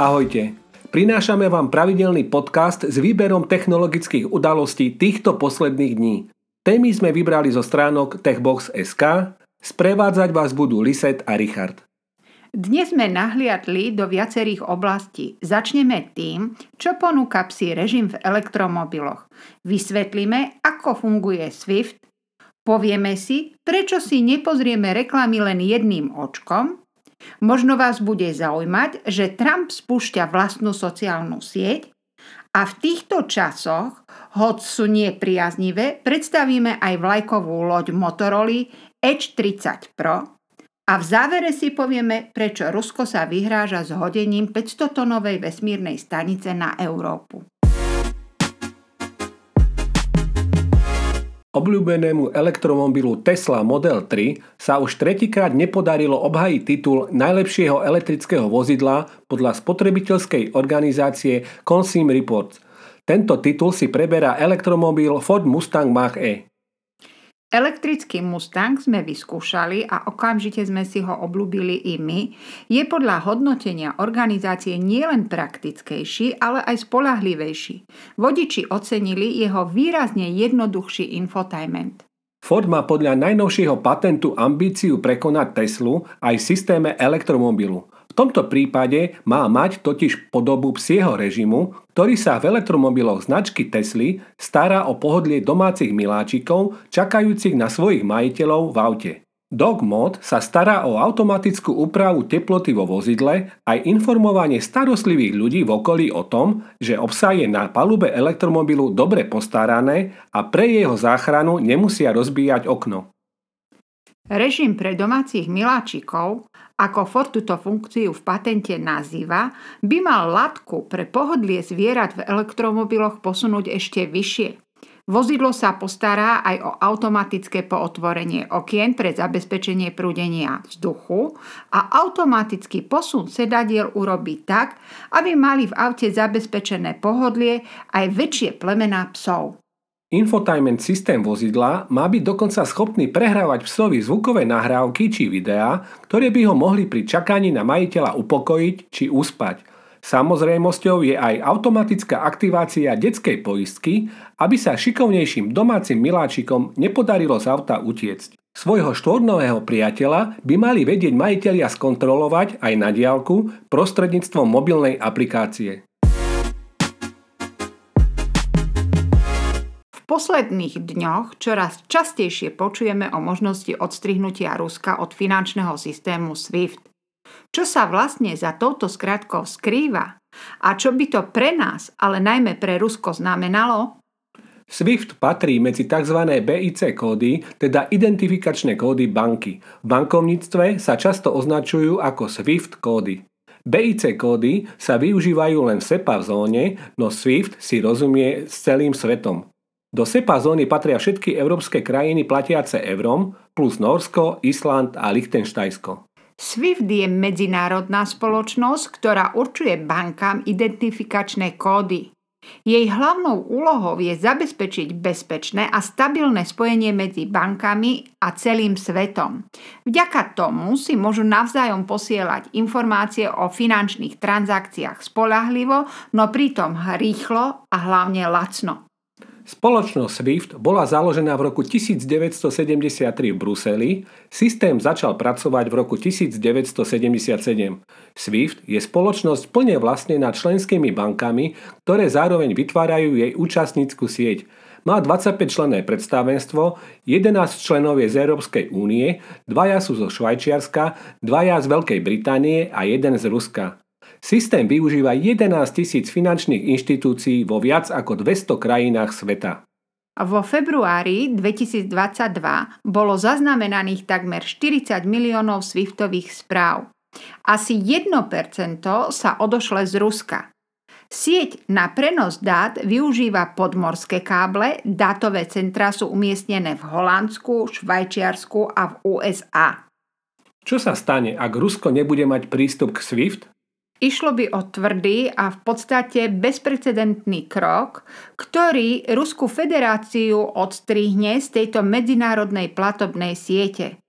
Ahojte. Prinášame vám pravidelný podcast s výberom technologických udalostí týchto posledných dní. Témy sme vybrali zo stránok techbox.sk, sprevádzať vás budú Liset a Richard. Dnes sme nahliadli do viacerých oblastí. Začneme tým, čo ponúka psi režim v elektromobiloch. Vysvetlíme, ako funguje SWIFT, povieme si, prečo si nepozrieme reklamy len jedným očkom, možno vás bude zaujímať, že Trump spúšťa vlastnú sociálnu sieť a v týchto časoch, hoď sú nepriaznivé, predstavíme aj vlajkovú loď Motorola Edge 30 Pro, a v závere si povieme, prečo Rusko sa vyhráža s hodením 500-tonovej vesmírnej stanice na Európu. Obľúbenému elektromobilu Tesla Model 3 sa už tretíkrát nepodarilo obhajiť titul najlepšieho elektrického vozidla podľa spotrebiteľskej organizácie Consumer Reports. Tento titul si preberá elektromobil Ford Mustang Mach-E. Elektrický Mustang sme vyskúšali a okamžite sme si ho oblúbili i my. Je podľa hodnotenia organizácie nielen praktickejší, ale aj spolahlivejší. Vodiči ocenili jeho výrazne jednoduchší infotainment. Ford má podľa najnovšieho patentu ambíciu prekonať Teslu aj v systéme elektromobilu. V tomto prípade má mať totiž podobu psieho režimu, ktorý sa v elektromobiloch značky Tesly stará o pohodlie domácich miláčikov čakajúcich na svojich majiteľov v aute. Dog Mod sa stará o automatickú úpravu teploty vo vozidle aj informovanie starostlivých ľudí v okolí o tom, že obsah je na palube elektromobilu dobre postarané a pre jeho záchranu nemusia rozbíjať okno. Režim pre domácich miláčikov, ako Ford túto funkciu v patente nazýva, by mal latku pre pohodlie zvierat v elektromobiloch posunúť ešte vyššie. Vozidlo sa postará aj o automatické pootvorenie okien pre zabezpečenie prúdenia vzduchu a automatický posun sedadiel urobí tak, aby mali v aute zabezpečené pohodlie aj väčšie plemená psov. Infotainment systém vozidla má byť dokonca schopný prehrávať psovi zvukové nahrávky či videá, ktoré by ho mohli pri čakaní na majiteľa upokojiť či uspať. Samozrejmosťou je aj automatická aktivácia detskej poistky, aby sa šikovnejším domácim miláčikom nepodarilo z auta utiecť. Svojho štvornového priateľa by mali vedieť majiteľia skontrolovať aj na diálku prostredníctvom mobilnej aplikácie. Posledných dňoch čoraz častejšie počujeme o možnosti odstrihnutia Ruska od finančného systému SWIFT. Čo sa vlastne za touto skratkou skrýva a čo by to pre nás, ale najmä pre Rusko znamenalo? SWIFT patrí medzi tzv. BIC kódy, teda identifikačné kódy banky. V bankovníctve sa často označujú ako SWIFT kódy. BIC kódy sa využívajú len v SEPA zóne, no SWIFT si rozumie s celým svetom. Do SEPA zóny patria všetky európske krajiny platiace eurom plus Norsko, Island a Liechtensteinsko. SWIFT je medzinárodná spoločnosť, ktorá určuje bankám identifikačné kódy. Jej hlavnou úlohou je zabezpečiť bezpečné a stabilné spojenie medzi bankami a celým svetom. Vďaka tomu si môžu navzájom posielať informácie o finančných transakciách spolahlivo, no pritom rýchlo a hlavne lacno. Spoločnosť SWIFT bola založená v roku 1973 v Bruseli, systém začal pracovať v roku 1977. SWIFT je spoločnosť plne vlastnená členskými bankami, ktoré zároveň vytvárajú jej účastnícku sieť. Má 25 členné predstavenstvo, 11 členov je z Európskej únie, dvaja sú zo Švajčiarska, dvaja z Veľkej Británie a jeden z Ruska. Systém využíva 11 tisíc finančných inštitúcií vo viac ako 200 krajinách sveta. Vo februári 2022 bolo zaznamenaných takmer 40 miliónov swiftových správ. Asi 1% sa odošle z Ruska. Sieť na prenos dát využíva podmorské káble, dátové centra sú umiestnené v Holandsku, Švajčiarsku a v USA. Čo sa stane, ak Rusko nebude mať prístup k SWIFT? Išlo by o tvrdý a v podstate bezprecedentný krok, ktorý Ruskú federáciu odstrihne z tejto medzinárodnej platobnej siete.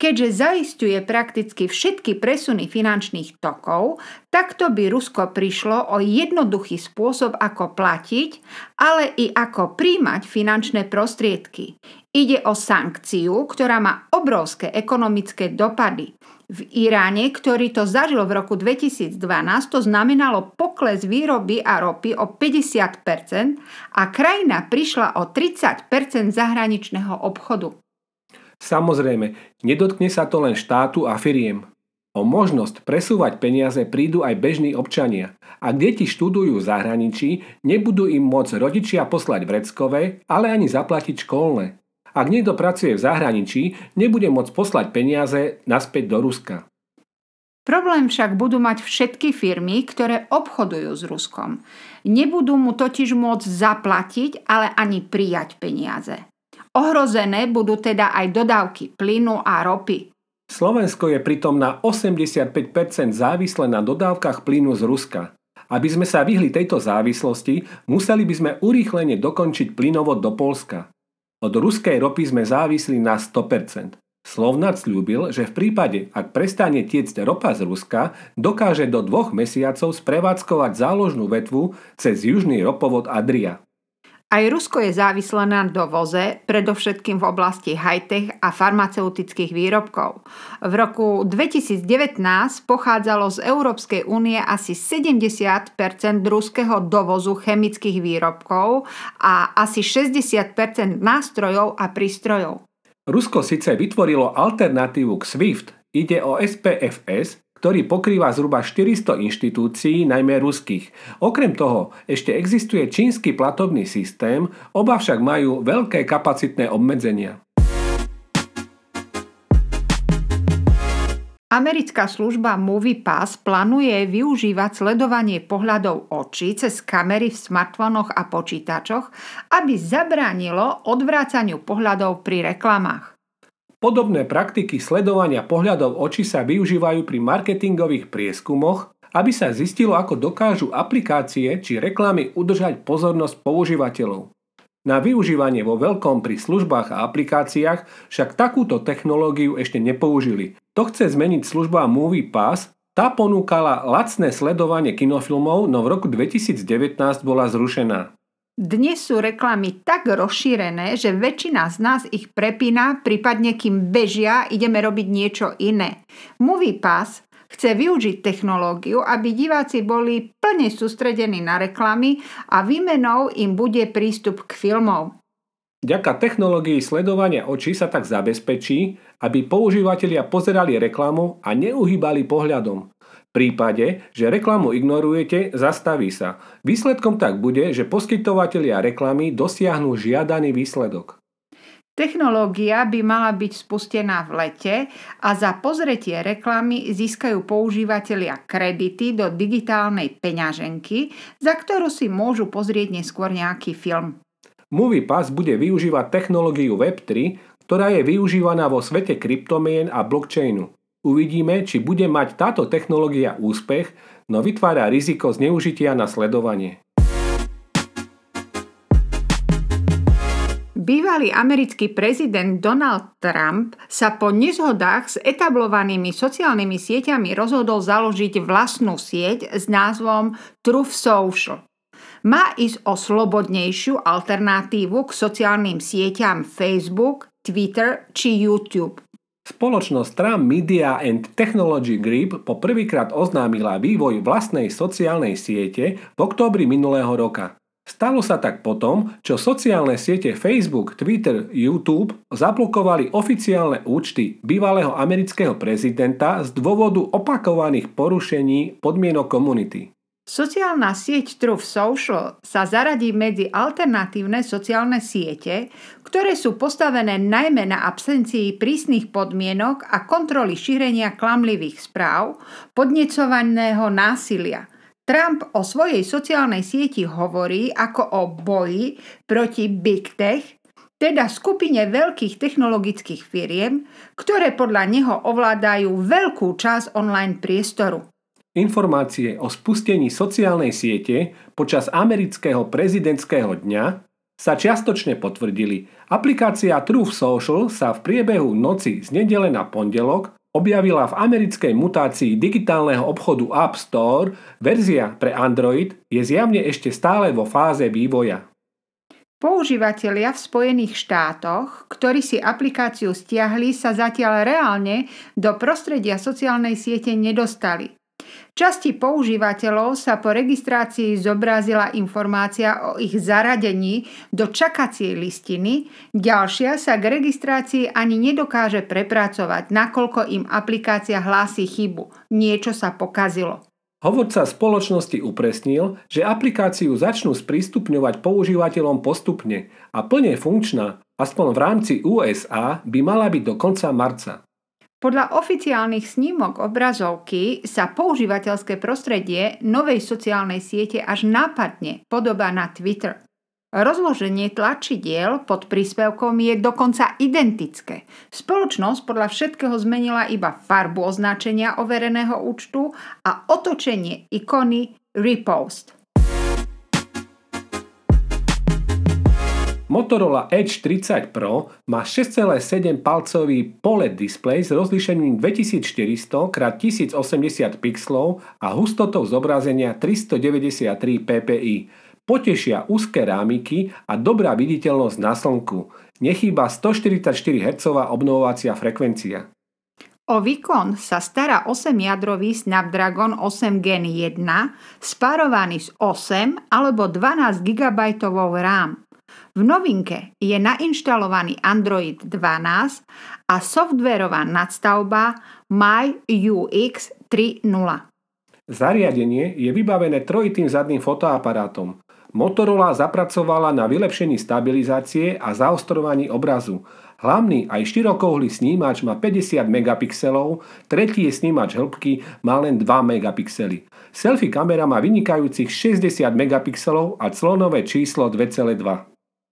Keďže zaistuje prakticky všetky presuny finančných tokov, takto by Rusko prišlo o jednoduchý spôsob, ako platiť, ale i ako príjmať finančné prostriedky. Ide o sankciu, ktorá má obrovské ekonomické dopady. V Iráne, ktorý to zažil v roku 2012, to znamenalo pokles výroby a ropy o 50% a krajina prišla o 30% zahraničného obchodu. Samozrejme, nedotkne sa to len štátu a firiem. O možnosť presúvať peniaze prídu aj bežní občania. Ak deti študujú v zahraničí, nebudú im môcť rodičia poslať vreckové, ale ani zaplatiť školné. Ak niekto pracuje v zahraničí, nebude môcť poslať peniaze naspäť do Ruska. Problém však budú mať všetky firmy, ktoré obchodujú s Ruskom. Nebudú mu totiž môcť zaplatiť, ale ani prijať peniaze. Ohrozené budú teda aj dodávky plynu a ropy. Slovensko je pritom na 85% závislé na dodávkach plynu z Ruska. Aby sme sa vyhli tejto závislosti, museli by sme urýchlene dokončiť plynovod do Polska. Od ruskej ropy sme závisli na 100%. Slovnac slúbil, že v prípade, ak prestane tiecť ropa z Ruska, dokáže do dvoch mesiacov sprevádzkovať záložnú vetvu cez južný ropovod Adria. Aj Rusko je závislé na dovoze, predovšetkým v oblasti high-tech a farmaceutických výrobkov. V roku 2019 pochádzalo z Európskej únie asi 70% ruského dovozu chemických výrobkov a asi 60% nástrojov a prístrojov. Rusko síce vytvorilo alternatívu k SWIFT, ide o SPFS, ktorý pokrýva zhruba 400 inštitúcií, najmä ruských. Okrem toho ešte existuje čínsky platobný systém, oba však majú veľké kapacitné obmedzenia. Americká služba Movie Pass plánuje využívať sledovanie pohľadov očí cez kamery v smartfónoch a počítačoch, aby zabránilo odvrácaniu pohľadov pri reklamách. Podobné praktiky sledovania pohľadov očí sa využívajú pri marketingových prieskumoch, aby sa zistilo, ako dokážu aplikácie či reklamy udržať pozornosť používateľov. Na využívanie vo veľkom pri službách a aplikáciách však takúto technológiu ešte nepoužili. To chce zmeniť služba Movie Pass, tá ponúkala lacné sledovanie kinofilmov, no v roku 2019 bola zrušená. Dnes sú reklamy tak rozšírené, že väčšina z nás ich prepína, prípadne kým bežia, ideme robiť niečo iné. Movie Pass chce využiť technológiu, aby diváci boli plne sústredení na reklamy a výmenou im bude prístup k filmov. Ďaka technológii sledovania očí sa tak zabezpečí, aby používateľia pozerali reklamu a neuhýbali pohľadom prípade, že reklamu ignorujete, zastaví sa. Výsledkom tak bude, že poskytovateľia reklamy dosiahnu žiadaný výsledok. Technológia by mala byť spustená v lete a za pozretie reklamy získajú používateľia kredity do digitálnej peňaženky, za ktorú si môžu pozrieť neskôr nejaký film. MoviePass bude využívať technológiu Web3, ktorá je využívaná vo svete kryptomien a blockchainu. Uvidíme, či bude mať táto technológia úspech, no vytvára riziko zneužitia na sledovanie. Bývalý americký prezident Donald Trump sa po nezhodách s etablovanými sociálnymi sieťami rozhodol založiť vlastnú sieť s názvom Truth Social. Má ísť o slobodnejšiu alternatívu k sociálnym sieťam Facebook, Twitter či YouTube. Spoločnosť Trump Media and Technology Group po prvýkrát oznámila vývoj vlastnej sociálnej siete v októbri minulého roka. Stalo sa tak potom, čo sociálne siete Facebook, Twitter, YouTube zablokovali oficiálne účty bývalého amerického prezidenta z dôvodu opakovaných porušení podmienok komunity. Sociálna sieť Truth Social sa zaradí medzi alternatívne sociálne siete, ktoré sú postavené najmä na absencii prísnych podmienok a kontroly šírenia klamlivých správ, podnecovaného násilia. Trump o svojej sociálnej sieti hovorí ako o boji proti Big Tech, teda skupine veľkých technologických firiem, ktoré podľa neho ovládajú veľkú časť online priestoru. Informácie o spustení sociálnej siete počas amerického prezidentského dňa sa čiastočne potvrdili. Aplikácia Truth Social sa v priebehu noci z nedele na pondelok objavila v americkej mutácii digitálneho obchodu App Store, verzia pre Android je zjavne ešte stále vo fáze vývoja. Používatelia v Spojených štátoch, ktorí si aplikáciu stiahli, sa zatiaľ reálne do prostredia sociálnej siete nedostali. Časti používateľov sa po registrácii zobrazila informácia o ich zaradení do čakacej listiny, ďalšia sa k registrácii ani nedokáže prepracovať, nakoľko im aplikácia hlási chybu. Niečo sa pokazilo. Hovorca spoločnosti upresnil, že aplikáciu začnú sprístupňovať používateľom postupne a plne funkčná, aspoň v rámci USA, by mala byť do konca marca. Podľa oficiálnych snímok obrazovky sa používateľské prostredie novej sociálnej siete až nápadne podobá na Twitter. Rozloženie tlačidiel pod príspevkom je dokonca identické. Spoločnosť podľa všetkého zmenila iba farbu označenia overeného účtu a otočenie ikony Repost. Motorola Edge 30 Pro má 6,7 palcový POLED display s rozlíšením 2400 x 1080 pixelov a hustotou zobrazenia 393 ppi potešia úzke rámiky a dobrá viditeľnosť na slnku. Nechýba 144 Hz obnovovacia frekvencia. O výkon sa stará 8-jadrový Snapdragon 8 Gen 1 spárovaný s 8 alebo 12 GB RAM. V novinke je nainštalovaný Android 12 a softverová nadstavba MyUX 3.0. Zariadenie je vybavené trojitým zadným fotoaparátom. Motorola zapracovala na vylepšení stabilizácie a zaostrovaní obrazu. Hlavný aj širokouhlý snímač má 50 megapixelov, tretí je snímač hĺbky, má len 2 megapixely. Selfie kamera má vynikajúcich 60 megapixelov a clonové číslo 2,2.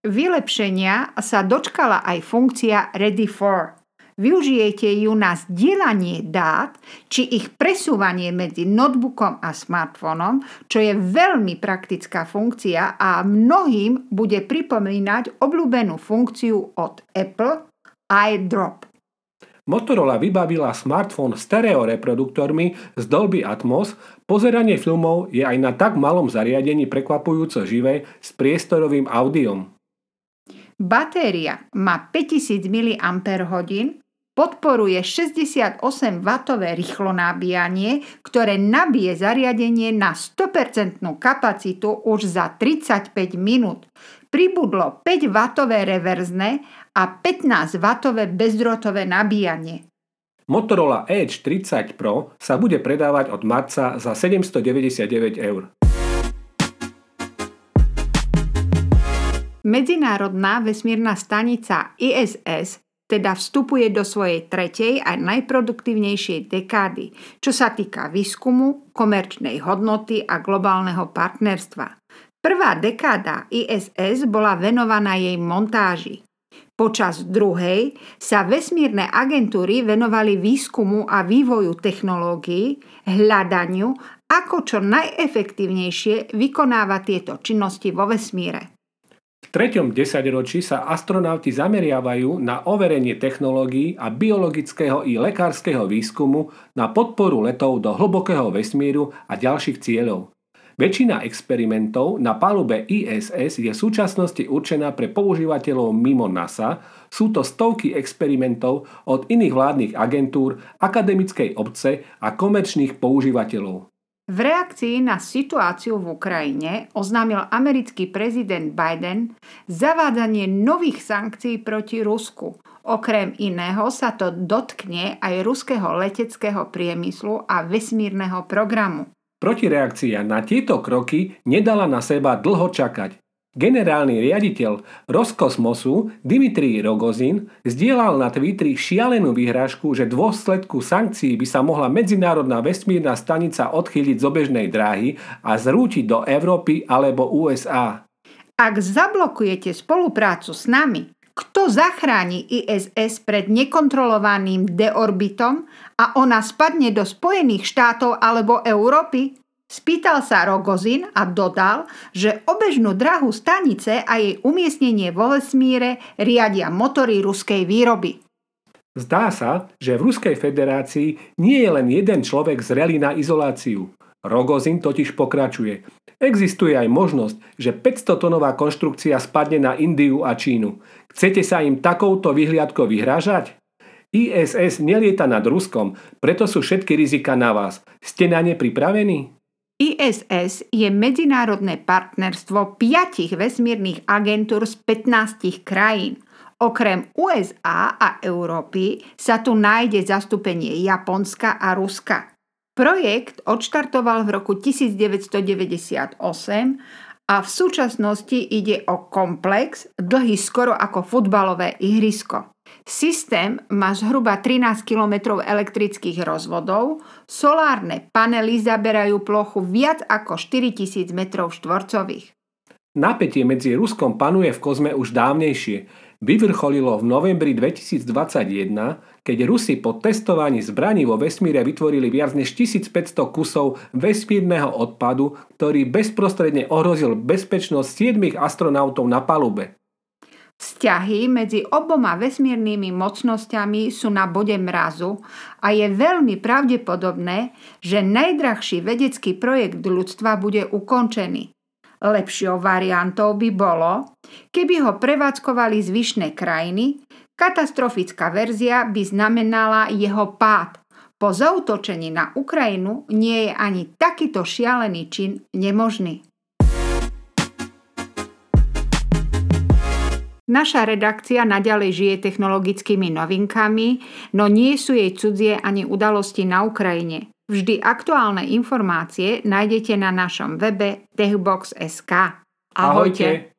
Vylepšenia sa dočkala aj funkcia Ready for. Využijete ju na zdieľanie dát či ich presúvanie medzi notebookom a smartfónom, čo je veľmi praktická funkcia a mnohým bude pripomínať obľúbenú funkciu od Apple iDrop. Motorola vybavila smartfón stereoreproduktormi z Dolby Atmos, pozeranie filmov je aj na tak malom zariadení prekvapujúco živé s priestorovým audiom. Batéria má 5000 mAh, podporuje 68W rýchlo nabíjanie, ktoré nabije zariadenie na 100% kapacitu už za 35 minút. Pribudlo 5W reverzné a 15W bezdrotové nabíjanie. Motorola Edge 30 Pro sa bude predávať od marca za 799 eur. Medzinárodná vesmírna stanica ISS teda vstupuje do svojej tretej a najproduktívnejšej dekády, čo sa týka výskumu, komerčnej hodnoty a globálneho partnerstva. Prvá dekáda ISS bola venovaná jej montáži. Počas druhej sa vesmírne agentúry venovali výskumu a vývoju technológií, hľadaniu, ako čo najefektívnejšie vykonávať tieto činnosti vo vesmíre. Treťom desaťročí sa astronauti zameriavajú na overenie technológií a biologického i lekárskeho výskumu na podporu letov do hlbokého vesmíru a ďalších cieľov. Väčšina experimentov na palube ISS je v súčasnosti určená pre používateľov mimo NASA, sú to stovky experimentov od iných vládnych agentúr, akademickej obce a komerčných používateľov. V reakcii na situáciu v Ukrajine oznámil americký prezident Biden zavádzanie nových sankcií proti Rusku. Okrem iného sa to dotkne aj ruského leteckého priemyslu a vesmírneho programu. Protireakcia na tieto kroky nedala na seba dlho čakať. Generálny riaditeľ Roskosmosu Dimitri Rogozin zdieľal na Twitteri šialenú vyhrážku, že dôsledku sankcií by sa mohla medzinárodná vesmírna stanica odchýliť z obežnej dráhy a zrútiť do Európy alebo USA. Ak zablokujete spoluprácu s nami, kto zachráni ISS pred nekontrolovaným deorbitom a ona spadne do Spojených štátov alebo Európy? Spýtal sa Rogozin a dodal, že obežnú drahu stanice a jej umiestnenie vo vesmíre riadia motory ruskej výroby. Zdá sa, že v Ruskej federácii nie je len jeden človek zrelý na izoláciu. Rogozin totiž pokračuje. Existuje aj možnosť, že 500-tonová konštrukcia spadne na Indiu a Čínu. Chcete sa im takouto vyhliadkou vyhrážať? ISS nelieta nad Ruskom, preto sú všetky rizika na vás. Ste na ne pripravení? ISS je medzinárodné partnerstvo piatich vesmírnych agentúr z 15 krajín – Okrem USA a Európy sa tu nájde zastúpenie Japonska a Ruska. Projekt odštartoval v roku 1998 a v súčasnosti ide o komplex dlhý skoro ako futbalové ihrisko. Systém má zhruba 13 km elektrických rozvodov, solárne panely zaberajú plochu viac ako 4000 m štvorcových. Napätie medzi Ruskom panuje v kozme už dávnejšie vyvrcholilo v novembri 2021, keď Rusi po testovaní zbraní vo vesmíre vytvorili viac než 1500 kusov vesmírneho odpadu, ktorý bezprostredne ohrozil bezpečnosť 7 astronautov na palube. Vzťahy medzi oboma vesmírnymi mocnosťami sú na bode mrazu a je veľmi pravdepodobné, že najdrahší vedecký projekt ľudstva bude ukončený. Lepšou variantou by bolo, keby ho prevádzkovali zvyšné krajiny, katastrofická verzia by znamenala jeho pád. Po zautočení na Ukrajinu nie je ani takýto šialený čin nemožný. Naša redakcia naďalej žije technologickými novinkami, no nie sú jej cudzie ani udalosti na Ukrajine. Vždy aktuálne informácie nájdete na našom webe techbox.sk. Ahojte! Ahojte.